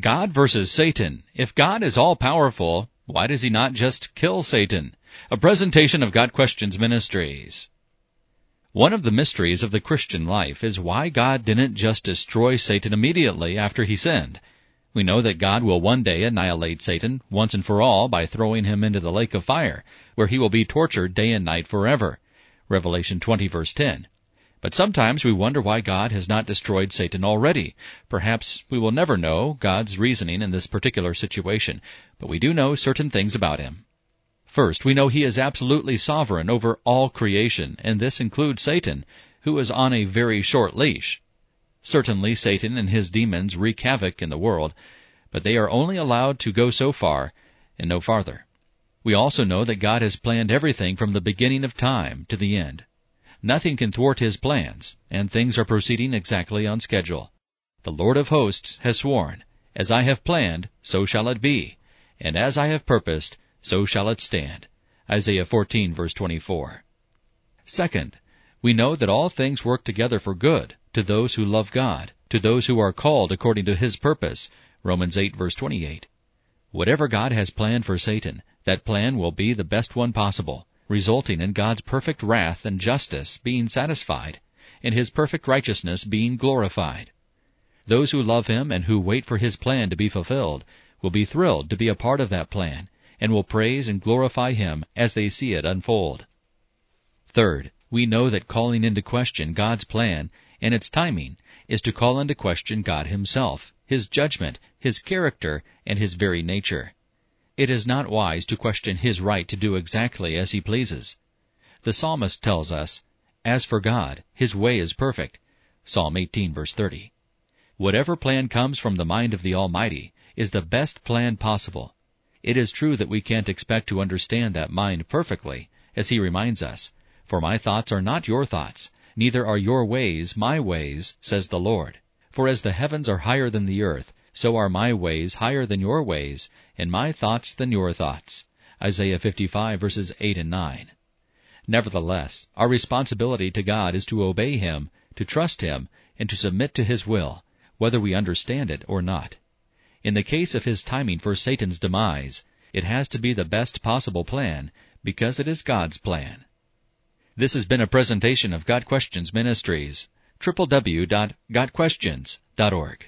God versus Satan. If God is all powerful, why does he not just kill Satan? A presentation of Got Questions Ministries. One of the mysteries of the Christian life is why God didn't just destroy Satan immediately after he sinned. We know that God will one day annihilate Satan once and for all by throwing him into the lake of fire, where he will be tortured day and night forever. Revelation 20 verse 10. But sometimes we wonder why God has not destroyed Satan already. Perhaps we will never know God's reasoning in this particular situation, but we do know certain things about him. First, we know he is absolutely sovereign over all creation, and this includes Satan, who is on a very short leash. Certainly Satan and his demons wreak havoc in the world, but they are only allowed to go so far and no farther. We also know that God has planned everything from the beginning of time to the end. Nothing can thwart his plans, and things are proceeding exactly on schedule. The Lord of hosts has sworn, As I have planned, so shall it be, and as I have purposed, so shall it stand. Isaiah 14 verse 24. Second, we know that all things work together for good to those who love God, to those who are called according to his purpose. Romans 8 verse 28. Whatever God has planned for Satan, that plan will be the best one possible resulting in God's perfect wrath and justice being satisfied, and His perfect righteousness being glorified. Those who love Him and who wait for His plan to be fulfilled will be thrilled to be a part of that plan, and will praise and glorify Him as they see it unfold. Third, we know that calling into question God's plan and its timing is to call into question God Himself, His judgment, His character, and His very nature. It is not wise to question his right to do exactly as he pleases. The psalmist tells us, As for God, his way is perfect. Psalm 18 verse 30. Whatever plan comes from the mind of the Almighty is the best plan possible. It is true that we can't expect to understand that mind perfectly, as he reminds us, For my thoughts are not your thoughts, neither are your ways my ways, says the Lord. For as the heavens are higher than the earth, so are my ways higher than your ways, and my thoughts than your thoughts. Isaiah 55 verses 8 and 9. Nevertheless, our responsibility to God is to obey Him, to trust Him, and to submit to His will, whether we understand it or not. In the case of His timing for Satan's demise, it has to be the best possible plan, because it is God's plan. This has been a presentation of Got Questions Ministries, www.gotquestions.org.